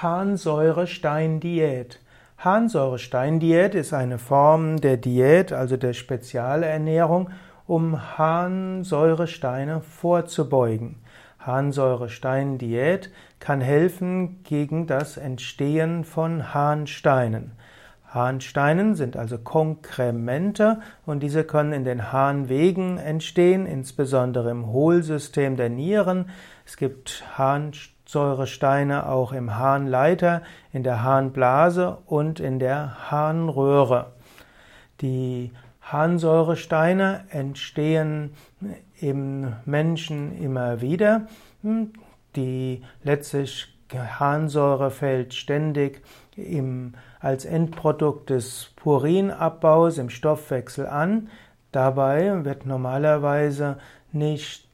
Harnsäuresteindiät. Harnsäuresteindiät ist eine Form der Diät, also der Spezialernährung, um Harnsäuresteine vorzubeugen. Harnsäuresteindiät kann helfen gegen das Entstehen von Harnsteinen. Harnsteinen sind also Konkremente und diese können in den Harnwegen entstehen, insbesondere im Hohlsystem der Nieren. Es gibt Harnsteine Säuresteine auch im Harnleiter, in der Harnblase und in der Harnröhre. Die Harnsäuresteine entstehen im Menschen immer wieder. Die letztlich Harnsäure fällt ständig im, als Endprodukt des Purinabbaus im Stoffwechsel an. Dabei wird normalerweise nicht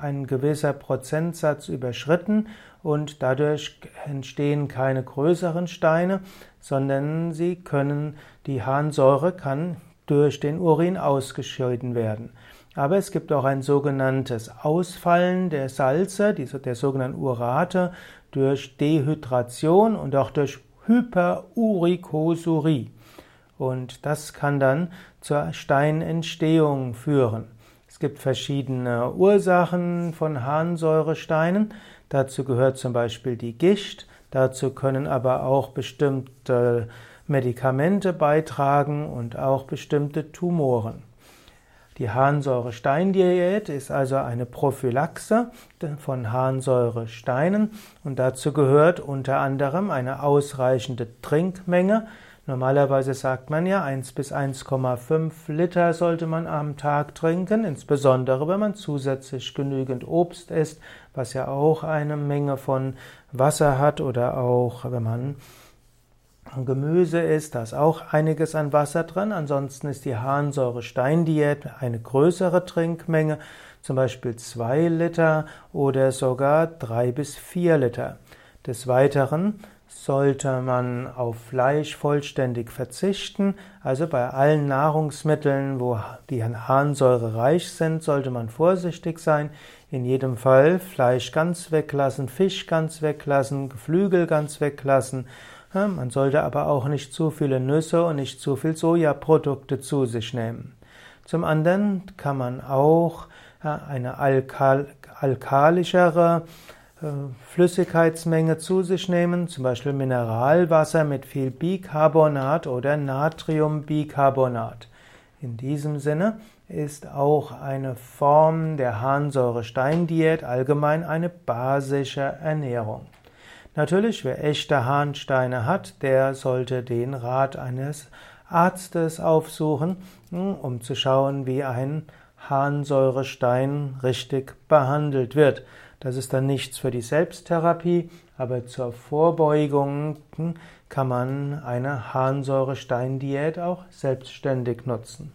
ein gewisser Prozentsatz überschritten und dadurch entstehen keine größeren Steine, sondern sie können, die Harnsäure kann durch den Urin ausgeschieden werden. Aber es gibt auch ein sogenanntes Ausfallen der Salze, der sogenannten Urate, durch Dehydration und auch durch Hyperurikosurie. Und das kann dann zur Steinentstehung führen. Es gibt verschiedene Ursachen von Harnsäuresteinen. Dazu gehört zum Beispiel die Gicht. Dazu können aber auch bestimmte Medikamente beitragen und auch bestimmte Tumoren. Die Harnsäuresteindiät ist also eine Prophylaxe von Harnsäuresteinen und dazu gehört unter anderem eine ausreichende Trinkmenge Normalerweise sagt man ja, 1 bis 1,5 Liter sollte man am Tag trinken, insbesondere wenn man zusätzlich genügend Obst isst, was ja auch eine Menge von Wasser hat oder auch wenn man Gemüse isst, da ist auch einiges an Wasser drin. Ansonsten ist die Harnsäure-Steindiät eine größere Trinkmenge, zum Beispiel 2 Liter oder sogar 3 bis 4 Liter. Des Weiteren sollte man auf Fleisch vollständig verzichten. Also bei allen Nahrungsmitteln, wo die Harnsäure reich sind, sollte man vorsichtig sein. In jedem Fall Fleisch ganz weglassen, Fisch ganz weglassen, Geflügel ganz weglassen. Man sollte aber auch nicht zu viele Nüsse und nicht zu viel Sojaprodukte zu sich nehmen. Zum anderen kann man auch eine alkal alkalischere Flüssigkeitsmenge zu sich nehmen, zum Beispiel Mineralwasser mit viel Bicarbonat oder Natriumbicarbonat. In diesem Sinne ist auch eine Form der Harnsäuresteindiät allgemein eine basische Ernährung. Natürlich, wer echte Harnsteine hat, der sollte den Rat eines Arztes aufsuchen, hm, um zu schauen, wie ein Harnsäurestein richtig behandelt wird. Das ist dann nichts für die Selbsttherapie, aber zur Vorbeugung kann man eine Harnsäuresteindiät auch selbstständig nutzen.